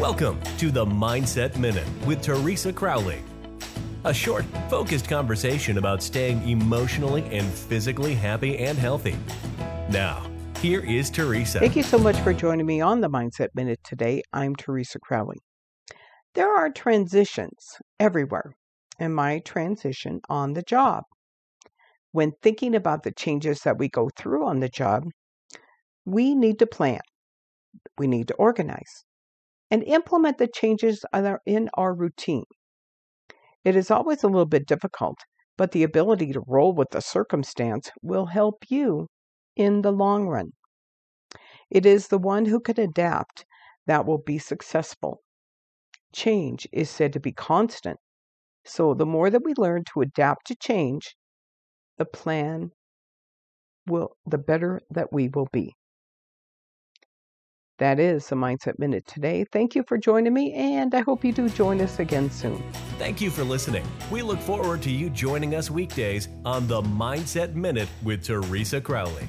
Welcome to the Mindset Minute with Teresa Crowley. A short, focused conversation about staying emotionally and physically happy and healthy. Now, here is Teresa. Thank you so much for joining me on the Mindset Minute today. I'm Teresa Crowley. There are transitions everywhere, and my transition on the job. When thinking about the changes that we go through on the job, we need to plan, we need to organize, and implement the changes in our routine. It is always a little bit difficult, but the ability to roll with the circumstance will help you in the long run. It is the one who can adapt that will be successful. Change is said to be constant, so the more that we learn to adapt to change, the plan will the better that we will be. That is the Mindset Minute today. Thank you for joining me, and I hope you do join us again soon. Thank you for listening. We look forward to you joining us weekdays on the Mindset Minute with Teresa Crowley.